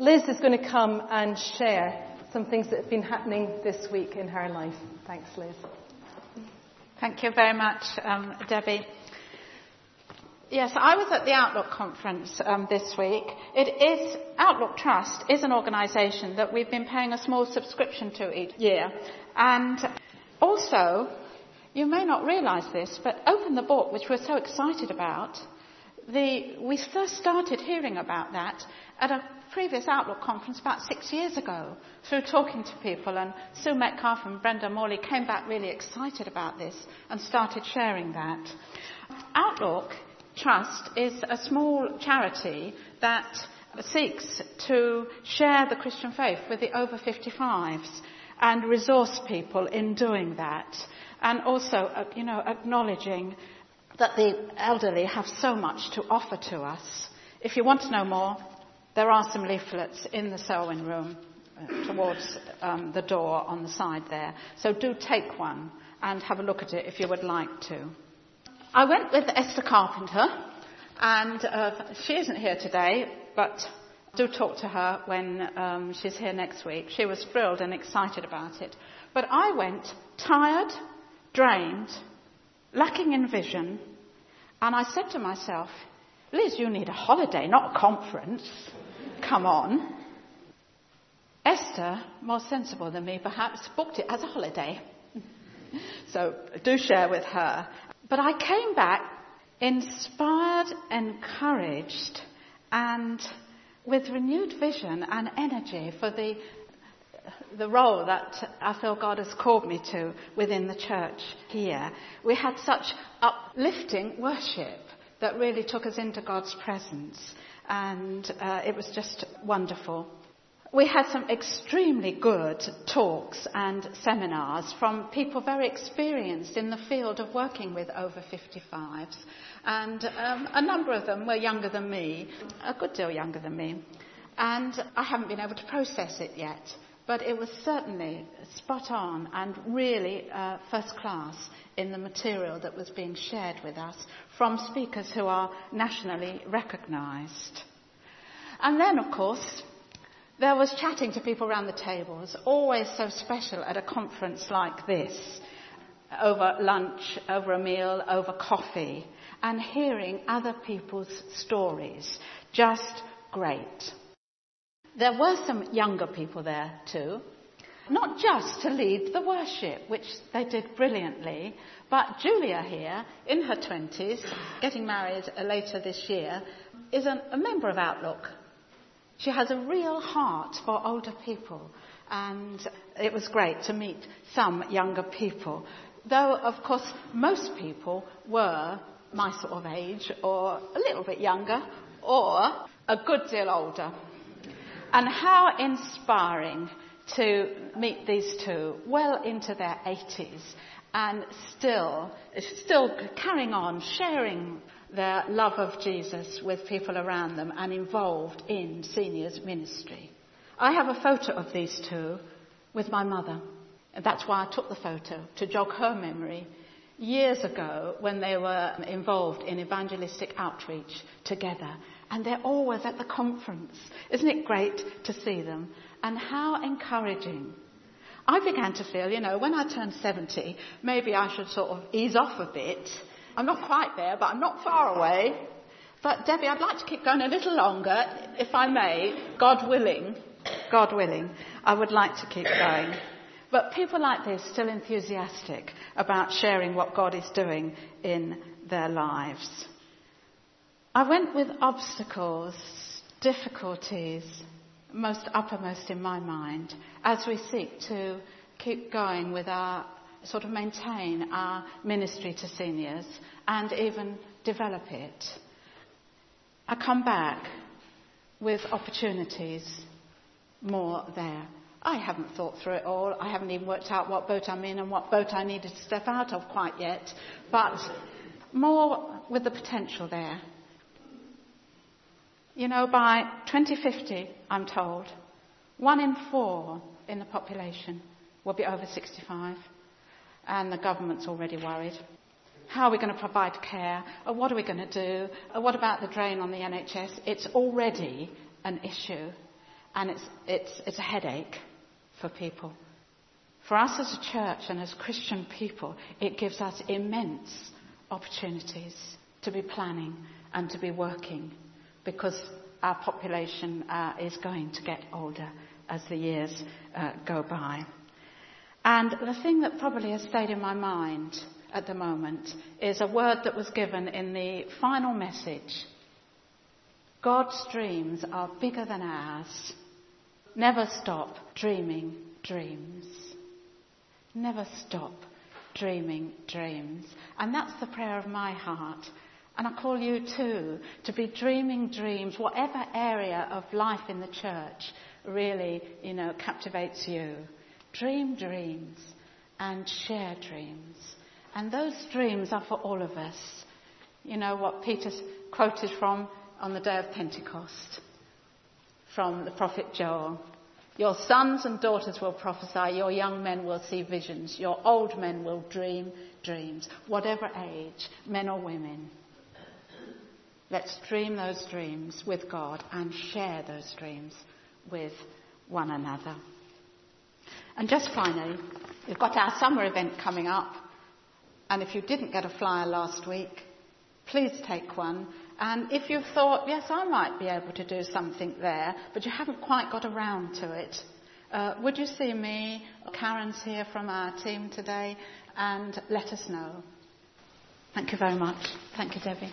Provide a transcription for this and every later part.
Liz is going to come and share some things that have been happening this week in her life. Thanks, Liz. Thank you very much, um, Debbie. Yes, I was at the Outlook conference um, this week. It is Outlook Trust is an organisation that we've been paying a small subscription to each year, and also you may not realise this, but Open the Book, which we're so excited about, the, we first started hearing about that at a previous Outlook conference about six years ago through talking to people, and Sue Metcalf and Brenda Morley came back really excited about this and started sharing that. Outlook Trust is a small charity that seeks to share the Christian faith with the over 55s and resource people in doing that. And also, uh, you know, acknowledging that the elderly have so much to offer to us. If you want to know more, there are some leaflets in the Selwyn room uh, towards um, the door on the side there. So do take one and have a look at it if you would like to. I went with Esther Carpenter, and uh, she isn't here today, but do talk to her when um, she's here next week. She was thrilled and excited about it. But I went tired, drained, lacking in vision, and I said to myself, Liz, you need a holiday, not a conference. Come on. Esther, more sensible than me perhaps, booked it as a holiday. so do share with her. But I came back inspired, encouraged, and with renewed vision and energy for the, the role that I feel God has called me to within the church here. We had such uplifting worship that really took us into God's presence, and uh, it was just wonderful. We had some extremely good talks and seminars from people very experienced in the field of working with over 55s. And um, a number of them were younger than me, a good deal younger than me. And I haven't been able to process it yet. But it was certainly spot on and really uh, first class in the material that was being shared with us from speakers who are nationally recognised. And then, of course, there was chatting to people around the tables, always so special at a conference like this, over lunch, over a meal, over coffee, and hearing other people's stories. Just great. There were some younger people there too, not just to lead the worship, which they did brilliantly, but Julia here, in her 20s, getting married later this year, is a member of Outlook she has a real heart for older people, and it was great to meet some younger people. Though, of course, most people were my sort of age, or a little bit younger, or a good deal older. And how inspiring to meet these two well into their 80s and still, still carrying on, sharing their love of Jesus with people around them and involved in seniors ministry. I have a photo of these two with my mother. That's why I took the photo, to jog her memory years ago when they were involved in evangelistic outreach together. And they're always at the conference. Isn't it great to see them? And how encouraging. I began to feel, you know, when I turned 70, maybe I should sort of ease off a bit I'm not quite there, but I'm not far away. But Debbie, I'd like to keep going a little longer, if I may, God willing. God willing, I would like to keep going. But people like this still enthusiastic about sharing what God is doing in their lives. I went with obstacles, difficulties, most uppermost in my mind as we seek to keep going with our sort of maintain our ministry to seniors and even develop it. I come back with opportunities more there. I haven't thought through it all. I haven't even worked out what boat I'm in and what boat I needed to step out of quite yet. But more with the potential there. You know, by 2050, I'm told, one in four in the population will be over 65 and the government's already worried. How are we going to provide care? Or what are we going to do? Or what about the drain on the NHS? It's already an issue. and it's, it's, it's a headache for people. For us as a church and as Christian people, it gives us immense opportunities to be planning and to be working because our population uh, is going to get older as the years uh, go by. And the thing that probably has stayed in my mind at the moment is a word that was given in the final message. God's dreams are bigger than ours. Never stop dreaming dreams. Never stop dreaming dreams. And that's the prayer of my heart. And I call you too to be dreaming dreams, whatever area of life in the church really, you know, captivates you. Dream dreams and share dreams. And those dreams are for all of us. You know what Peter quoted from on the day of Pentecost from the prophet Joel. Your sons and daughters will prophesy, your young men will see visions, your old men will dream dreams, whatever age, men or women. Let's dream those dreams with God and share those dreams with one another. And just finally, we've got our summer event coming up. And if you didn't get a flyer last week, please take one. And if you've thought, yes, I might be able to do something there, but you haven't quite got around to it, uh, would you see me? Karen's here from our team today, and let us know. Thank you very much. Thank you, Debbie.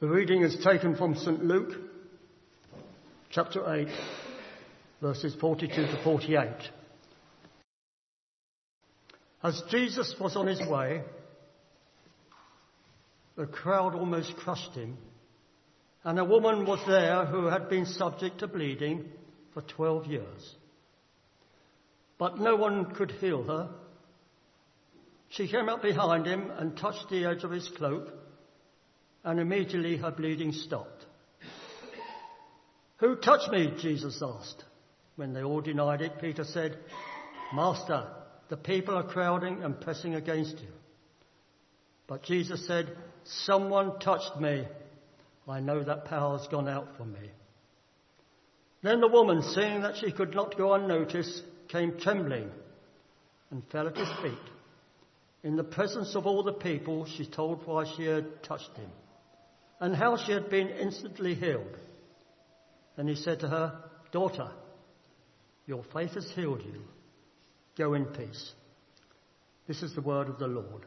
The reading is taken from St. Luke, chapter 8, verses 42 to 48. As Jesus was on his way, the crowd almost crushed him, and a woman was there who had been subject to bleeding for 12 years. But no one could heal her. She came up behind him and touched the edge of his cloak and immediately her bleeding stopped. Who touched me? Jesus asked. When they all denied it, Peter said, Master, the people are crowding and pressing against you. But Jesus said, Someone touched me. I know that power has gone out from me. Then the woman, seeing that she could not go unnoticed, came trembling and fell at his feet. In the presence of all the people, she told why she had touched him and how she had been instantly healed. And he said to her, Daughter, your faith has healed you. Go in peace. This is the word of the Lord.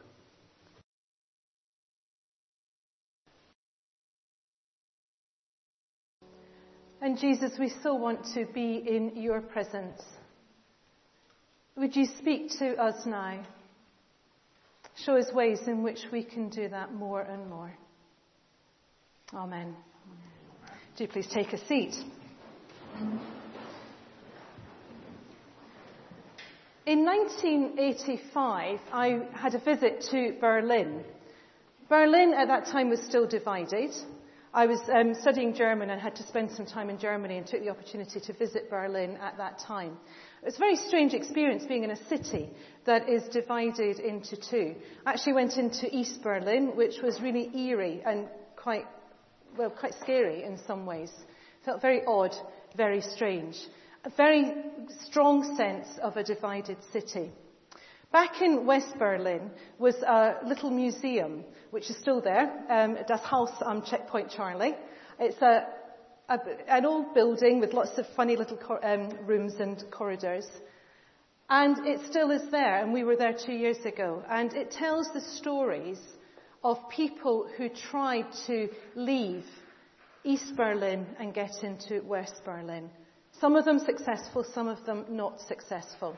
And Jesus, we so want to be in your presence. Would you speak to us now? Show us ways in which we can do that more and more. Amen. Do please take a seat. In 1985, I had a visit to Berlin. Berlin at that time was still divided. I was um, studying German and had to spend some time in Germany and took the opportunity to visit Berlin at that time. It was a very strange experience being in a city that is divided into two. I actually went into East Berlin, which was really eerie and quite well, quite scary in some ways. Felt very odd, very strange. A very strong sense of a divided city. Back in West Berlin was a little museum, which is still there, um, Das Haus am Checkpoint Charlie. It's a, a, an old building with lots of funny little cor- um, rooms and corridors. And it still is there, and we were there two years ago. And it tells the stories of people who tried to leave East Berlin and get into West Berlin. Some of them successful, some of them not successful.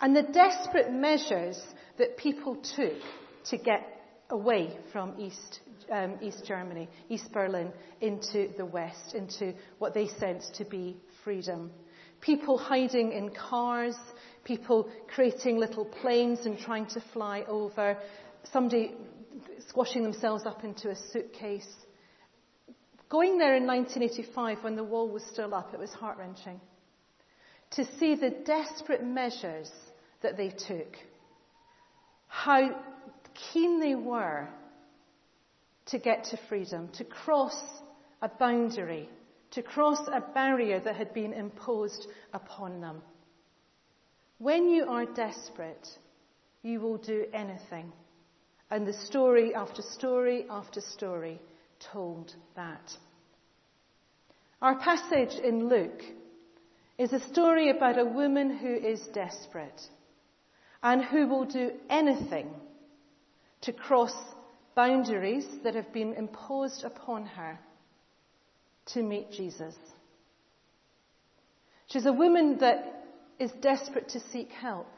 And the desperate measures that people took to get away from East, um, East Germany, East Berlin, into the West, into what they sensed to be freedom. People hiding in cars, people creating little planes and trying to fly over, somebody squashing themselves up into a suitcase, Going there in 1985 when the wall was still up, it was heart wrenching. To see the desperate measures that they took, how keen they were to get to freedom, to cross a boundary, to cross a barrier that had been imposed upon them. When you are desperate, you will do anything. And the story after story after story told that. Our passage in Luke is a story about a woman who is desperate and who will do anything to cross boundaries that have been imposed upon her to meet Jesus. She's a woman that is desperate to seek help.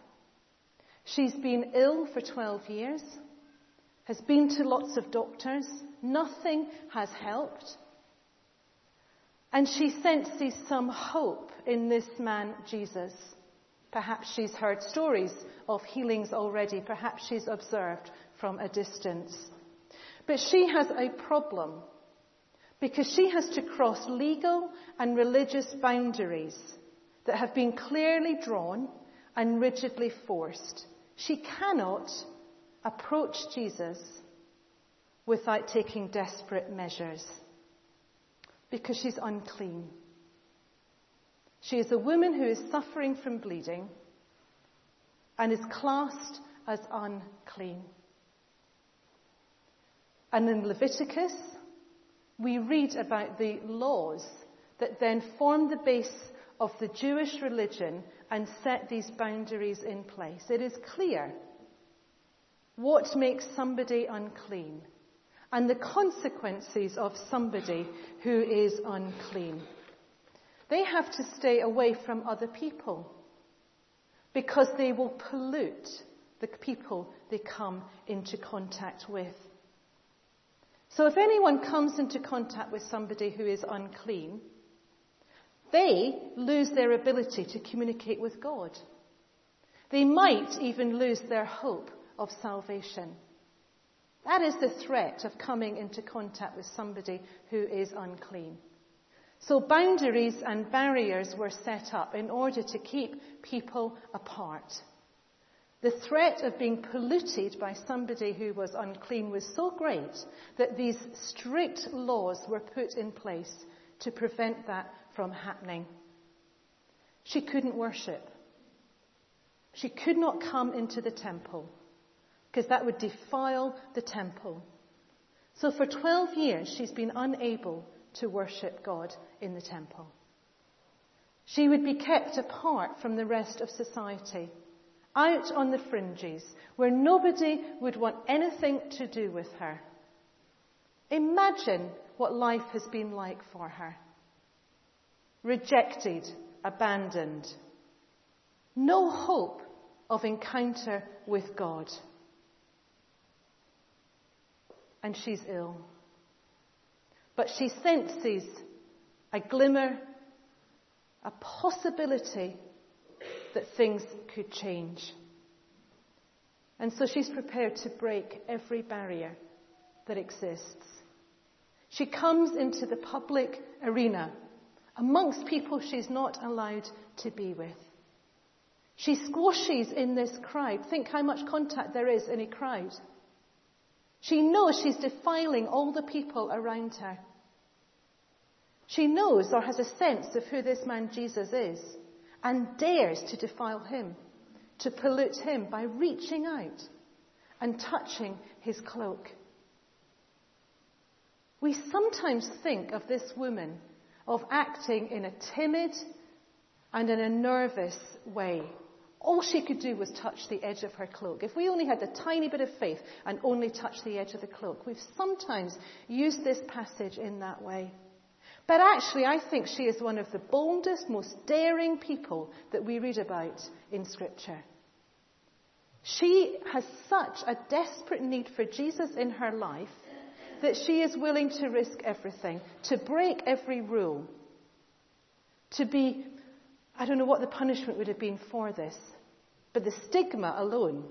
She's been ill for 12 years, has been to lots of doctors, nothing has helped. And she senses some hope in this man, Jesus. Perhaps she's heard stories of healings already. Perhaps she's observed from a distance. But she has a problem because she has to cross legal and religious boundaries that have been clearly drawn and rigidly forced. She cannot approach Jesus without taking desperate measures because she's unclean. She is a woman who is suffering from bleeding and is classed as unclean. And in Leviticus, we read about the laws that then form the base of the Jewish religion and set these boundaries in place. It is clear what makes somebody unclean and the consequences of somebody who is unclean. They have to stay away from other people because they will pollute the people they come into contact with. So if anyone comes into contact with somebody who is unclean, they lose their ability to communicate with God. They might even lose their hope of salvation. That is the threat of coming into contact with somebody who is unclean. So boundaries and barriers were set up in order to keep people apart. The threat of being polluted by somebody who was unclean was so great that these strict laws were put in place to prevent that from happening. She couldn't worship. She could not come into the temple because that would defile the temple. So for 12 years, she's been unable to worship God in the temple. She would be kept apart from the rest of society out on the fringes where nobody would want anything to do with her. Imagine what life has been like for her. Rejected, abandoned. No hope of encounter with God. And she's ill. But she senses a glimmer, a possibility that things could change. And so she's prepared to break every barrier that exists. She comes into the public arena amongst people she's not allowed to be with. She squashes in this crowd. Think how much contact there is in a crowd. She knows she's defiling all the people around her. She knows or has a sense of who this man Jesus is and dares to defile him, to pollute him by reaching out and touching his cloak. We sometimes think of this woman of acting in a timid and in a nervous way. All she could do was touch the edge of her cloak. If we only had a tiny bit of faith and only touched the edge of the cloak, we've sometimes used this passage in that way. But actually, I think she is one of the boldest, most daring people that we read about in Scripture. She has such a desperate need for Jesus in her life that she is willing to risk everything, to break every rule, to be, I don't know what the punishment would have been for this, but the stigma alone,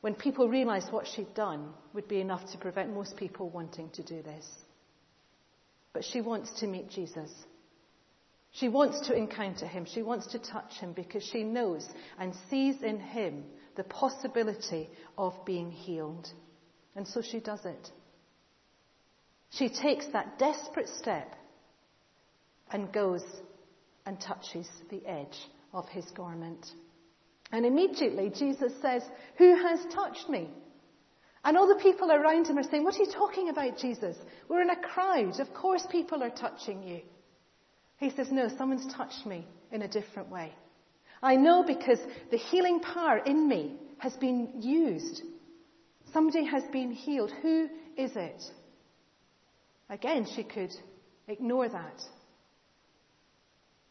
when people realized what she'd done, would be enough to prevent most people wanting to do this. but she wants to meet Jesus. She wants to encounter him. She wants to touch him because she knows and sees in him the possibility of being healed. And so she does it. She takes that desperate step and goes and touches the edge of his garment. And immediately Jesus says, Who has touched me? And all the people around him are saying, What are you talking about, Jesus? We're in a crowd. Of course people are touching you. He says, No, someone's touched me in a different way. I know because the healing power in me has been used. Somebody has been healed. Who is it? Again, she could ignore that.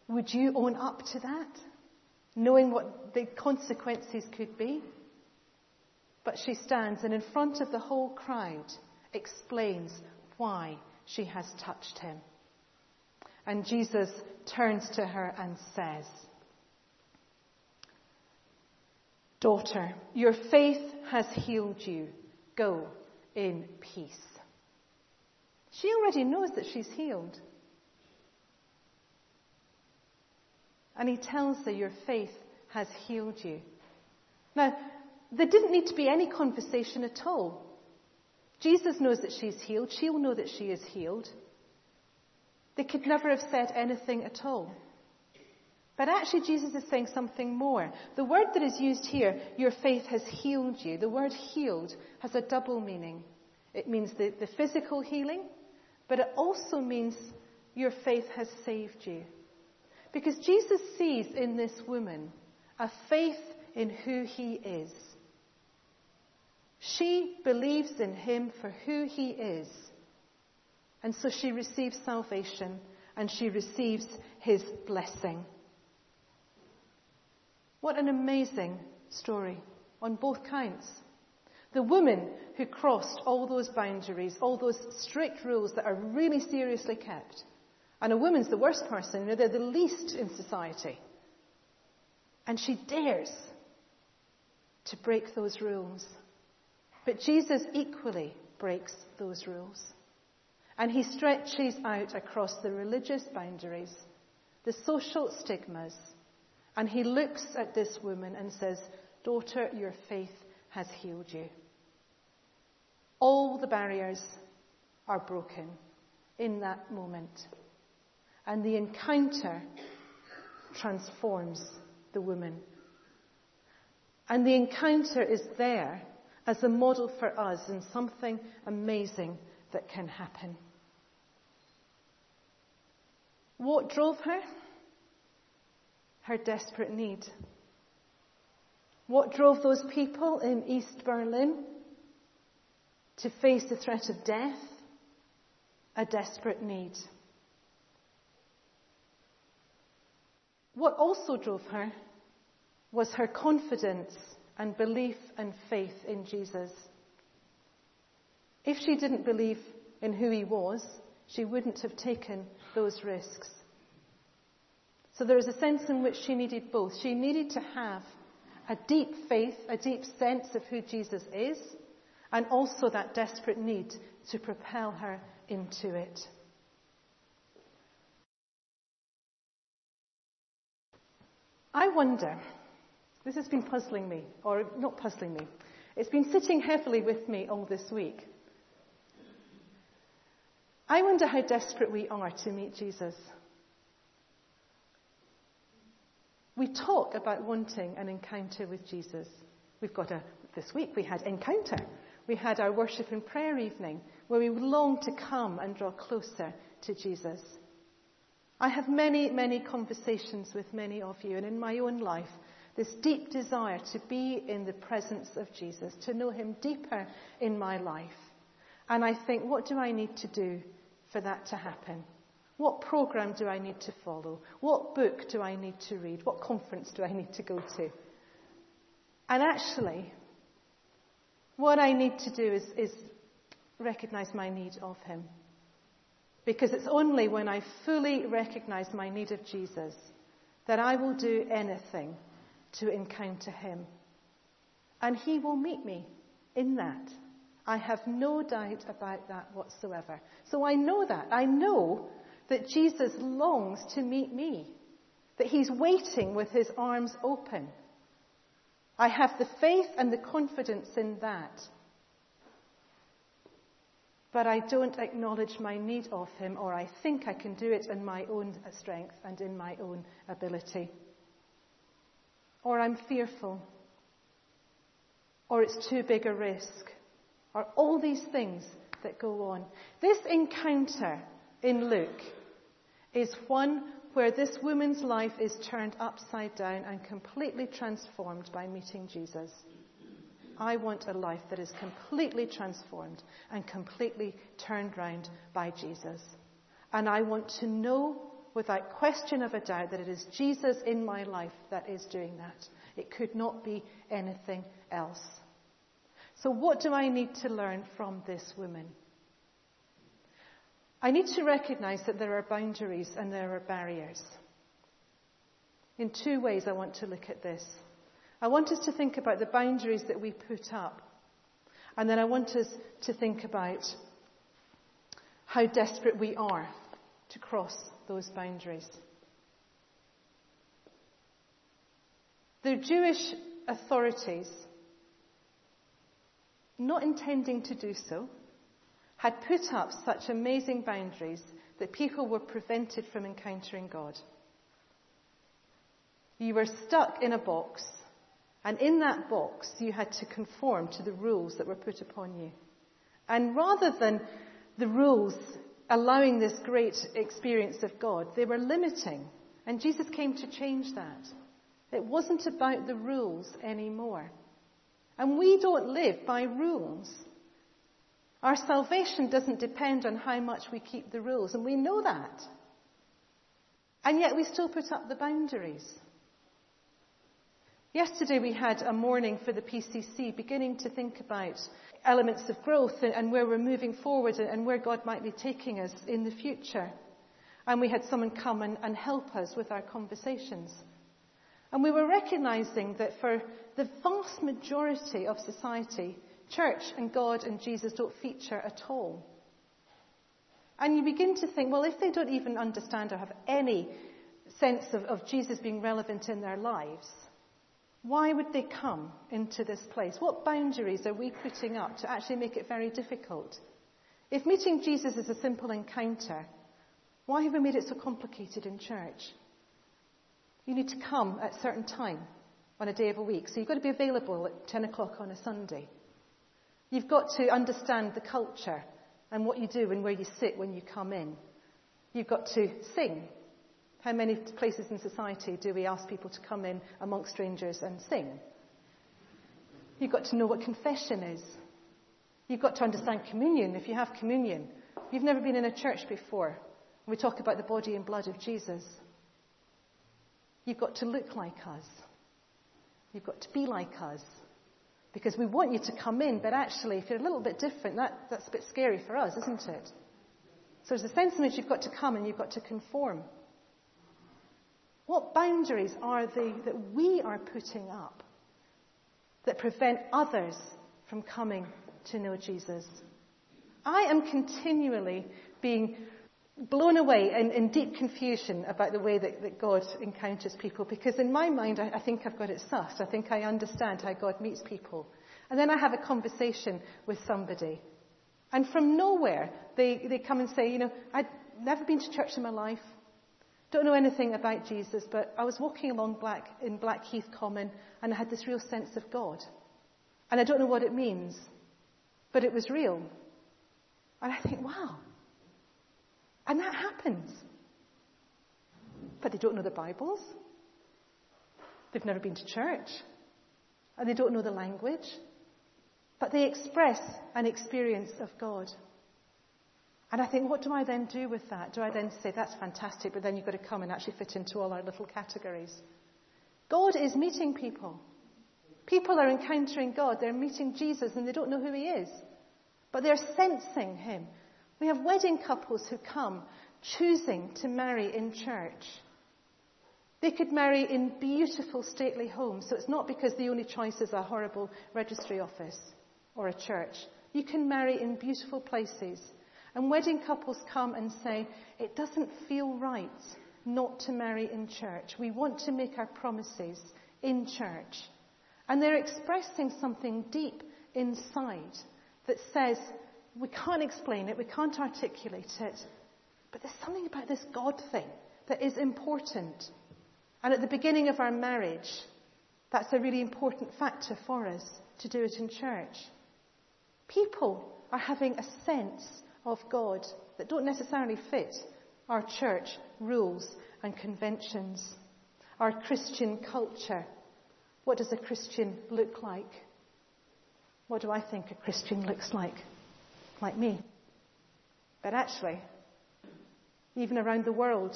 Would you own up to that? Knowing what the consequences could be? But she stands and in front of the whole crowd explains why she has touched him. And Jesus turns to her and says, Daughter, your faith has healed you. Go in peace. She already knows that she's healed. And he tells her, Your faith has healed you. Now, there didn't need to be any conversation at all. Jesus knows that she's healed. She'll know that she is healed. They could never have said anything at all. But actually, Jesus is saying something more. The word that is used here, your faith has healed you, the word healed has a double meaning. It means the, the physical healing, but it also means your faith has saved you. Because Jesus sees in this woman a faith in who he is. She believes in him for who he is. And so she receives salvation and she receives his blessing. What an amazing story on both counts. The woman who crossed all those boundaries, all those strict rules that are really seriously kept. And a woman's the worst person, you know, they're the least in society. And she dares to break those rules. But Jesus equally breaks those rules. And he stretches out across the religious boundaries, the social stigmas, and he looks at this woman and says, Daughter, your faith has healed you. All the barriers are broken in that moment. And the encounter transforms the woman. And the encounter is there as a model for us and something amazing that can happen. What drove her? Her desperate need. What drove those people in East Berlin to face the threat of death? A desperate need. What also drove her was her confidence and belief and faith in Jesus. If she didn't believe in who he was, she wouldn't have taken those risks. So there is a sense in which she needed both. She needed to have a deep faith, a deep sense of who Jesus is, and also that desperate need to propel her into it. I wonder, this has been puzzling me, or not puzzling me, it's been sitting heavily with me all this week. I wonder how desperate we are to meet Jesus. We talk about wanting an encounter with Jesus. We've got a, this week we had encounter. We had our worship and prayer evening where we long to come and draw closer to Jesus. I have many, many conversations with many of you, and in my own life, this deep desire to be in the presence of Jesus, to know him deeper in my life. And I think, what do I need to do for that to happen? What program do I need to follow? What book do I need to read? What conference do I need to go to? And actually, what I need to do is, is recognize my need of Him. Because it's only when I fully recognize my need of Jesus that I will do anything to encounter Him. And He will meet me in that. I have no doubt about that whatsoever. So I know that. I know that Jesus longs to meet me, that he's waiting with his arms open. I have the faith and the confidence in that. But I don't acknowledge my need of him, or I think I can do it in my own strength and in my own ability. Or I'm fearful, or it's too big a risk, or all these things that go on. This encounter in Luke is one where this woman's life is turned upside down and completely transformed by meeting Jesus. I want a life that is completely transformed and completely turned round by Jesus. And I want to know without question of a doubt that it is Jesus in my life that is doing that. It could not be anything else. So, what do I need to learn from this woman? I need to recognize that there are boundaries and there are barriers. In two ways, I want to look at this. I want us to think about the boundaries that we put up. And then I want us to think about how desperate we are to cross those boundaries. The Jewish authorities, not intending to do so, had put up such amazing boundaries that people were prevented from encountering God. You were stuck in a box, and in that box you had to conform to the rules that were put upon you. And rather than the rules allowing this great experience of God, they were limiting. And Jesus came to change that. It wasn't about the rules anymore. And we don't live by rules. Our salvation doesn't depend on how much we keep the rules, and we know that. And yet we still put up the boundaries. Yesterday we had a morning for the PCC beginning to think about elements of growth and where we're moving forward and where God might be taking us in the future. And we had someone come and, and help us with our conversations. And we were recognizing that for the vast majority of society, church and God and Jesus don't feature at all. And you begin to think, well, if they don't even understand or have any sense of, of Jesus being relevant in their lives, why would they come into this place? What boundaries are we putting up to actually make it very difficult? If meeting Jesus is a simple encounter, why have we made it so complicated in church? You need to come at a certain time on a day of a week, so you've got to be available at 10 o'clock on a Sunday. You've got to understand the culture and what you do and where you sit when you come in. You've got to sing. How many places in society do we ask people to come in amongst strangers and sing? You've got to know what confession is. You've got to understand communion if you have communion. You've never been in a church before. We talk about the body and blood of Jesus. You've got to look like us. You've got to be like us. Because we want you to come in, but actually, if you're a little bit different, that, that's a bit scary for us, isn't it? So there's a sense in which you've got to come and you've got to conform. What boundaries are they that we are putting up that prevent others from coming to know Jesus? I am continually being blown away in, in deep confusion about the way that, that, God encounters people because in my mind I, I think I've got it sussed. I think I understand how God meets people. And then I have a conversation with somebody. And from nowhere they, they come and say, you know, I'd never been to church in my life. Don't know anything about Jesus, but I was walking along Black, in Blackheath Common and I had this real sense of God. And I don't know what it means, but it was real. And I think, wow, and that happens. But they don't know the Bibles. They've never been to church. And they don't know the language. But they express an experience of God. And I think, what do I then do with that? Do I then say, that's fantastic, but then you've got to come and actually fit into all our little categories? God is meeting people. People are encountering God. They're meeting Jesus and they don't know who He is. But they're sensing Him. We have wedding couples who come choosing to marry in church. They could marry in beautiful, stately homes, so it's not because the only choice is a horrible registry office or a church. You can marry in beautiful places. And wedding couples come and say, it doesn't feel right not to marry in church. We want to make our promises in church. And they're expressing something deep inside that says, we can't explain it, we can't articulate it, but there's something about this God thing that is important. And at the beginning of our marriage, that's a really important factor for us to do it in church. People are having a sense of God that don't necessarily fit our church rules and conventions, our Christian culture. What does a Christian look like? What do I think a Christian looks like? Like me. But actually, even around the world,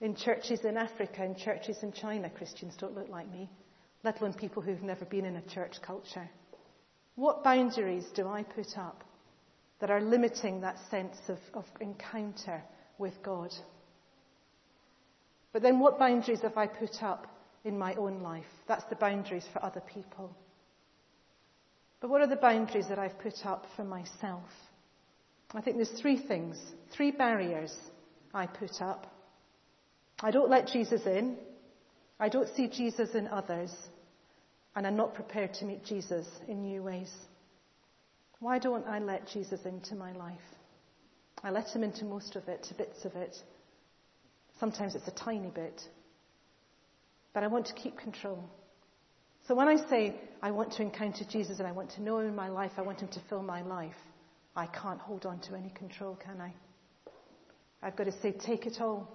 in churches in Africa, in churches in China, Christians don't look like me, let alone people who've never been in a church culture. What boundaries do I put up that are limiting that sense of, of encounter with God? But then what boundaries have I put up in my own life? That's the boundaries for other people. But what are the boundaries that I've put up for myself? I think there's three things, three barriers I put up. I don't let Jesus in. I don't see Jesus in others. And I'm not prepared to meet Jesus in new ways. Why don't I let Jesus into my life? I let him into most of it, to bits of it. Sometimes it's a tiny bit. But I want to keep control. So when I say I want to encounter Jesus and I want to know him in my life, I want him to fill my life, I can't hold on to any control, can I? I've got to say, take it all.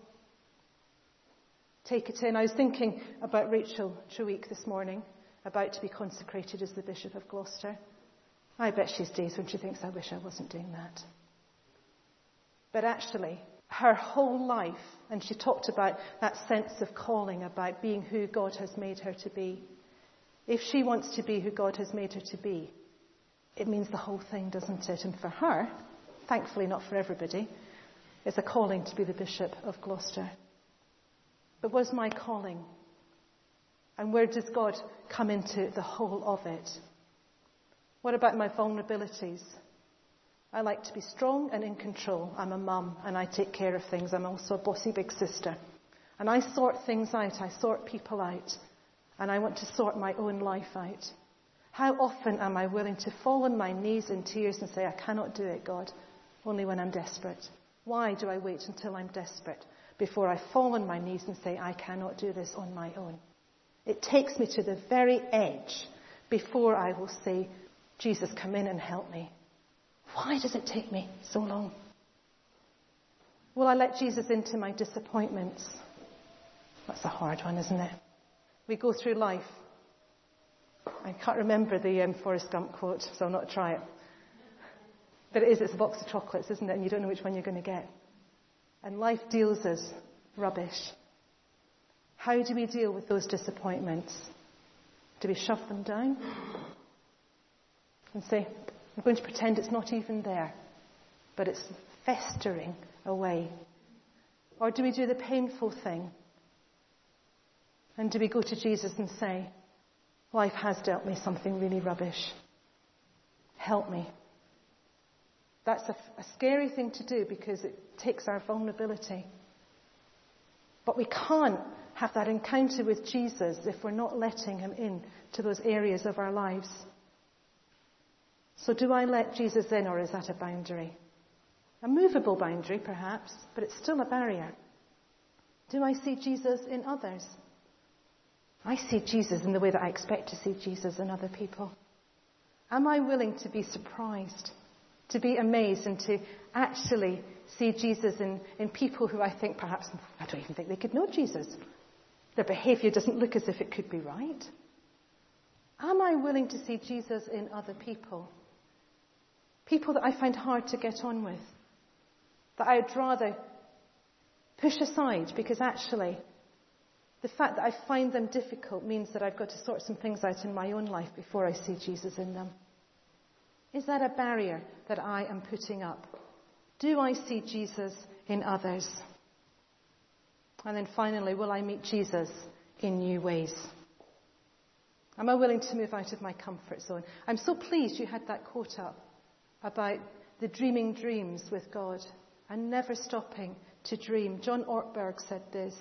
Take it in. I was thinking about Rachel Treweek this morning, about to be consecrated as the Bishop of Gloucester. I bet she's days when she thinks, I wish I wasn't doing that. But actually, her whole life, and she talked about that sense of calling, about being who God has made her to be. If she wants to be who God has made her to be, it means the whole thing, doesn't it? And for her, thankfully not for everybody, it's a calling to be the Bishop of Gloucester. But what is my calling? And where does God come into the whole of it? What about my vulnerabilities? I like to be strong and in control. I'm a mum and I take care of things. I'm also a bossy big sister. And I sort things out. I sort people out. And I want to sort my own life out. How often am I willing to fall on my knees in tears and say, I cannot do it, God, only when I'm desperate? Why do I wait until I'm desperate before I fall on my knees and say, I cannot do this on my own? It takes me to the very edge before I will say, Jesus, come in and help me. Why does it take me so long? Will I let Jesus into my disappointments? That's a hard one, isn't it? We go through life. I can't remember the um, Forrest Gump quote, so I'll not try it. But it is, it's a box of chocolates, isn't it? And you don't know which one you're going to get. And life deals us rubbish. How do we deal with those disappointments? Do we shove them down? And say, I'm going to pretend it's not even there, but it's festering away. Or do we do the painful thing? And do we go to Jesus and say, Life has dealt me something really rubbish. Help me. That's a, a, scary thing to do because it takes our vulnerability. But we can't have that encounter with Jesus if we're not letting him in to those areas of our lives. So do I let Jesus in or is that a boundary? A movable boundary, perhaps, but it's still a barrier. Do I see Jesus in others? I see Jesus in the way that I expect to see Jesus in other people. Am I willing to be surprised, to be amazed, and to actually see Jesus in, in people who I think perhaps, I don't even think they could know Jesus? Their behavior doesn't look as if it could be right. Am I willing to see Jesus in other people? People that I find hard to get on with. That I'd rather push aside because actually the fact that I find them difficult means that I've got to sort some things out in my own life before I see Jesus in them. Is that a barrier that I am putting up? Do I see Jesus in others? And then finally, will I meet Jesus in new ways? Am I willing to move out of my comfort zone? I'm so pleased you had that quote up about the dreaming dreams with God and never stopping to dream. John Ortberg said this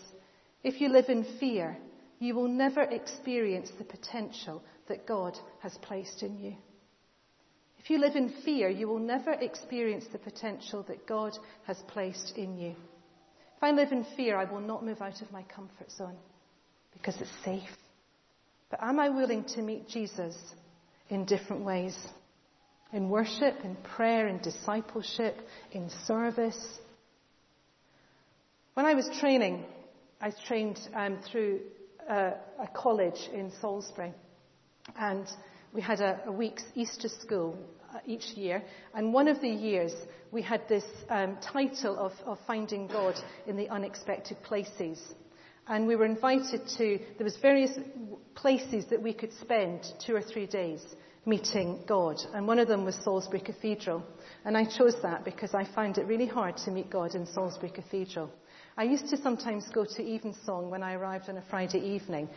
If you live in fear, you will never experience the potential that God has placed in you. If you live in fear, you will never experience the potential that God has placed in you. If I live in fear, I will not move out of my comfort zone because it's safe. But am I willing to meet Jesus in different ways? In worship, in prayer, in discipleship, in service. When I was training, I trained um, through uh, a college in Salisbury. And we had a, a week's Easter school uh, each year. And one of the years, we had this um, title of, of Finding God in the Unexpected Places. And we were invited to, there was various places that we could spend two or three days meeting God. And one of them was Salisbury Cathedral. And I chose that because I found it really hard to meet God in Salisbury Cathedral. I used to sometimes go to Evensong when I arrived on a Friday evening.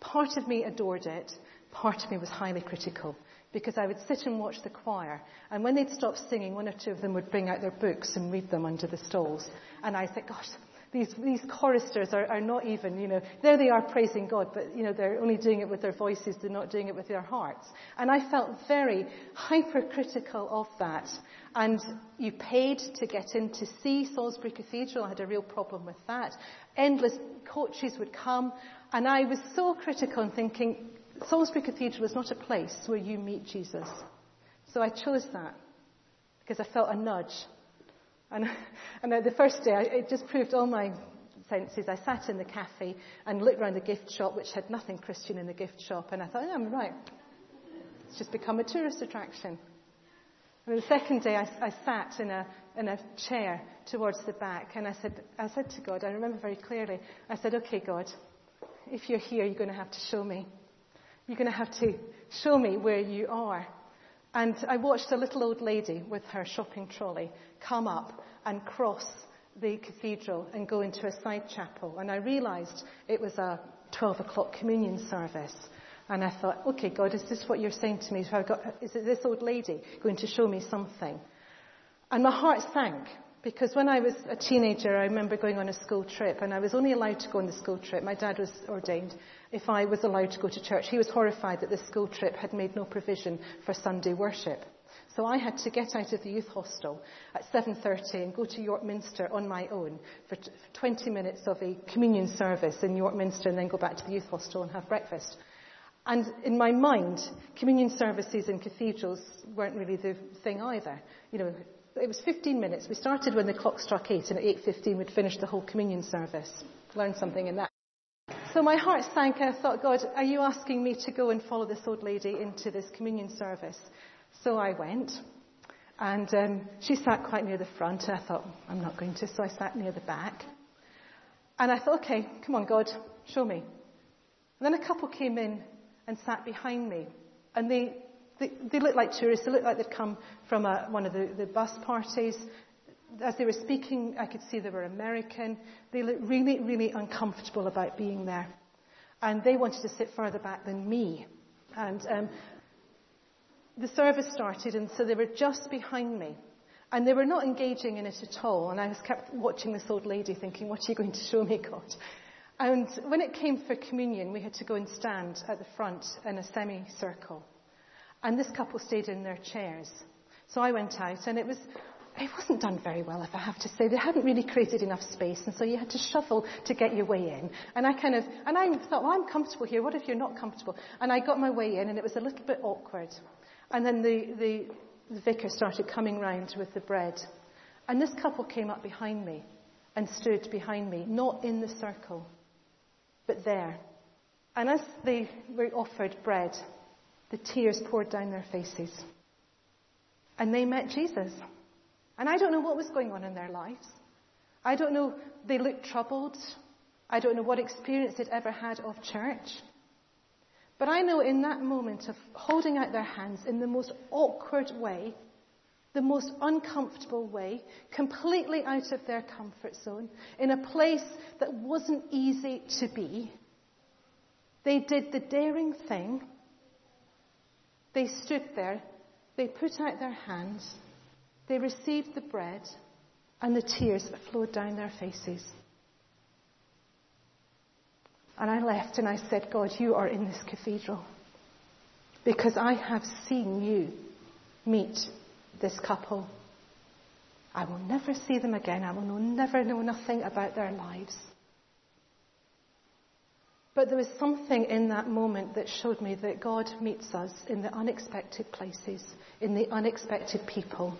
Part of me adored it, part of me was highly critical because I would sit and watch the choir, and when they'd stop singing, one or two of them would bring out their books and read them under the stalls. And I think, gosh, these, these choristers are, are not even, you know, there they are praising God, but, you know, they're only doing it with their voices, they're not doing it with their hearts. And I felt very hypercritical of that. And you paid to get in to see Salisbury Cathedral. I had a real problem with that. Endless coaches would come, and I was so critical and thinking, Salisbury Cathedral is not a place where you meet Jesus. So I chose that because I felt a nudge. And, and uh, the first day, it just proved all my senses. I sat in the cafe and looked around the gift shop, which had nothing Christian in the gift shop, and I thought, yeah, I'm right. It's just become a tourist attraction. And the second day, I, I sat in a, in a chair towards the back, and I said, I said to God, I remember very clearly, I said, okay, God, if you're here, you're going to have to show me. You're going to have to show me where you are. And I watched a little old lady with her shopping trolley come up and cross the cathedral and go into a side chapel. And I realized it was a 12 o'clock communion service. And I thought, okay, God, is this what you're saying to me? Got, is it this old lady going to show me something? And my heart sank because when I was a teenager, I remember going on a school trip, and I was only allowed to go on the school trip. My dad was ordained. If I was allowed to go to church, he was horrified that the school trip had made no provision for Sunday worship. So I had to get out of the youth hostel at 7.30 and go to York Minster on my own for 20 minutes of a communion service in York Minster and then go back to the youth hostel and have breakfast. And in my mind, communion services in cathedrals weren't really the thing either. You know, it was 15 minutes. We started when the clock struck 8 and at 8.15 we'd finished the whole communion service. Learned something in that. So my heart sank and I thought, God, are you asking me to go and follow this old lady into this communion service? So I went. And um, she sat quite near the front. And I thought, I'm not going to. So I sat near the back. And I thought, okay, come on, God, show me. And then a couple came in and sat behind me. And they they, they looked like tourists. They looked like they'd come from a, one of the, the bus parties. As they were speaking, I could see they were American. They looked really, really uncomfortable about being there. And they wanted to sit further back than me. And um, the service started, and so they were just behind me. And they were not engaging in it at all. And I was kept watching this old lady thinking, what are you going to show me, God? And when it came for communion, we had to go and stand at the front in a semicircle. And this couple stayed in their chairs. So I went out, and it was it wasn't done very well, if I have to say. They hadn't really created enough space, and so you had to shuffle to get your way in. And I kind of, and I thought, well, I'm comfortable here. What if you're not comfortable? And I got my way in, and it was a little bit awkward. And then the, the, the vicar started coming round with the bread. And this couple came up behind me and stood behind me, not in the circle, but there. And as they were offered bread, the tears poured down their faces. And they met Jesus. And I don't know what was going on in their lives. I don't know, they looked troubled. I don't know what experience they'd ever had of church. But I know in that moment of holding out their hands in the most awkward way, the most uncomfortable way, completely out of their comfort zone, in a place that wasn't easy to be, they did the daring thing they stood there, they put out their hands, They received the bread and the tears that flowed down their faces. And I left and I said, God, you are in this cathedral because I have seen you meet this couple. I will never see them again. I will know, never know nothing about their lives. But there was something in that moment that showed me that God meets us in the unexpected places, in the unexpected people.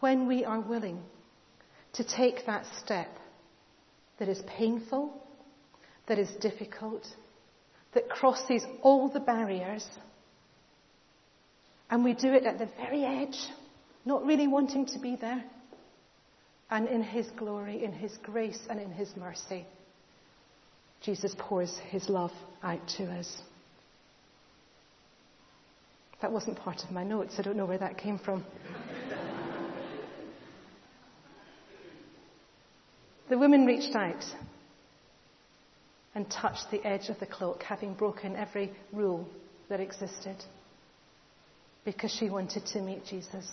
When we are willing to take that step that is painful, that is difficult, that crosses all the barriers, and we do it at the very edge, not really wanting to be there, and in His glory, in His grace, and in His mercy. Jesus pours his love out to us. That wasn't part of my notes. I don't know where that came from. the woman reached out and touched the edge of the cloak, having broken every rule that existed, because she wanted to meet Jesus.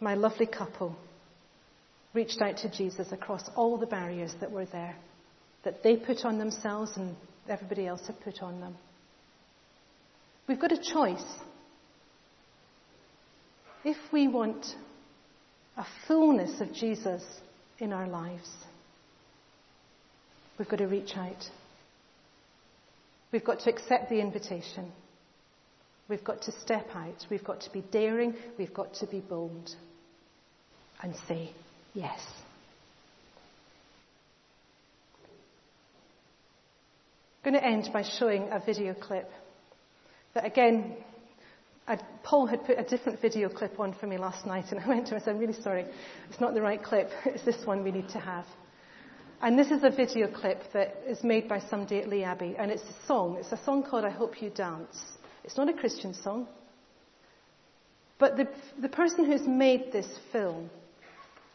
My lovely couple reached out to Jesus across all the barriers that were there that they put on themselves and everybody else had put on them. We've got a choice. If we want a fullness of Jesus in our lives, we've got to reach out. We've got to accept the invitation. We've got to step out. We've got to be daring. We've got to be bold. And say yes. I'm going to end by showing a video clip that again, I'd, Paul had put a different video clip on for me last night, and I went to him and said, I'm really sorry, it's not the right clip, it's this one we need to have. And this is a video clip that is made by somebody at Lee Abbey, and it's a song. It's a song called I Hope You Dance. It's not a Christian song. But the, the person who's made this film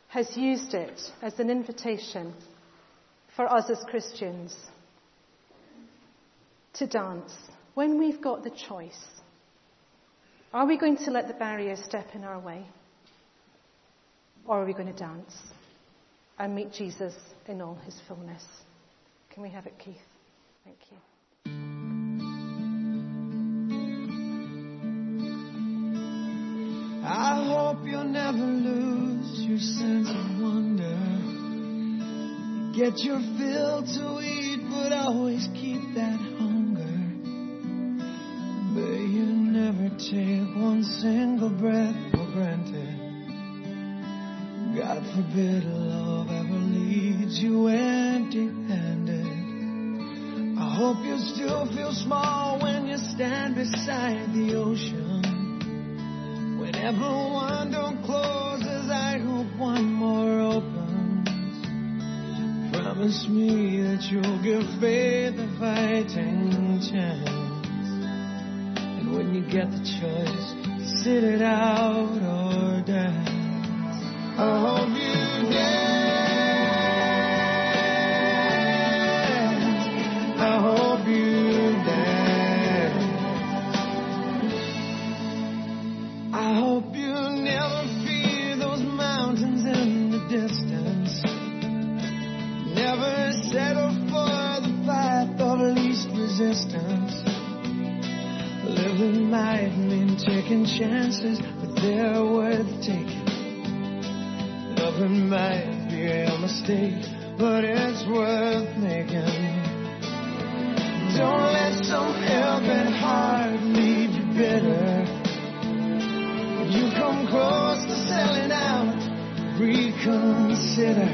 has used it as an invitation for us as Christians to dance when we've got the choice? Are we going to let the barriers step in our way? Or are we going to dance and meet Jesus in all his fullness? Can we have it, Keith? Thank you. I hope you'll never lose your sense of wonder. Get your fill to eat, but always keep that take one single breath for granted. God forbid love ever leaves you empty handed. I hope you still feel small when you stand beside the ocean. Whenever one door closes, I hope one more opens. Promise me that you'll give faith a fighting chance when you get the choice sit it out or dance. I hope you dance. Taking chances, but they're worth taking. Loving might be a mistake, but it's worth making. Don't let some helping heart leave you bitter. When you come close to selling out, reconsider.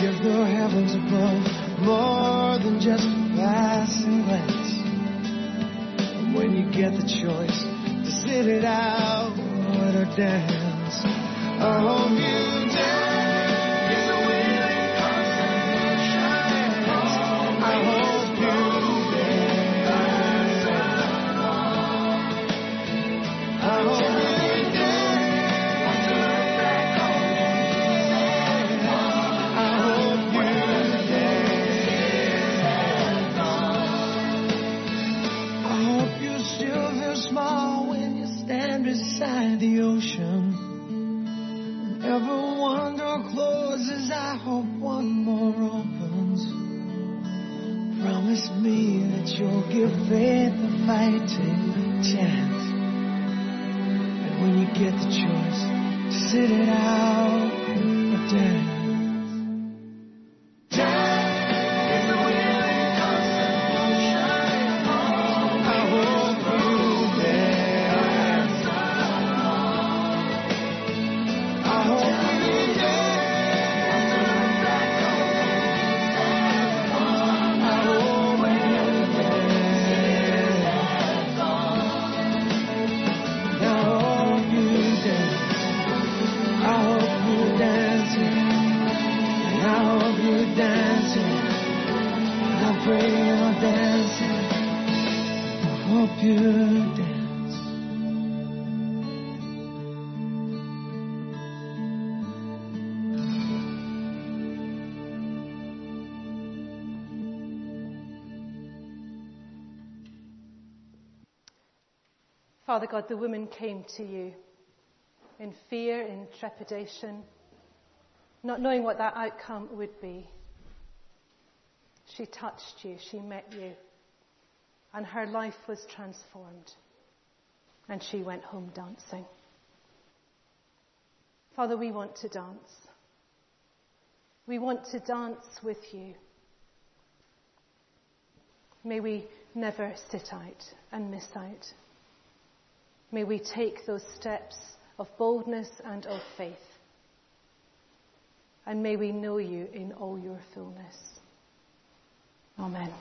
Give the heavens above more than just a passing glance when you get the choice to sit it out or dance. I hope you beside the ocean. Whenever one door closes, I hope one more opens. Promise me that you'll give faith a fighting chance. And when you get the choice, sit it out or dance. Father God, the woman came to you in fear, in trepidation, not knowing what that outcome would be. She touched you, she met you, and her life was transformed. And she went home dancing. Father, we want to dance. We want to dance with you. May we never sit out and miss out. May we take those steps of boldness and of faith. And may we know you in all your fullness. Amen.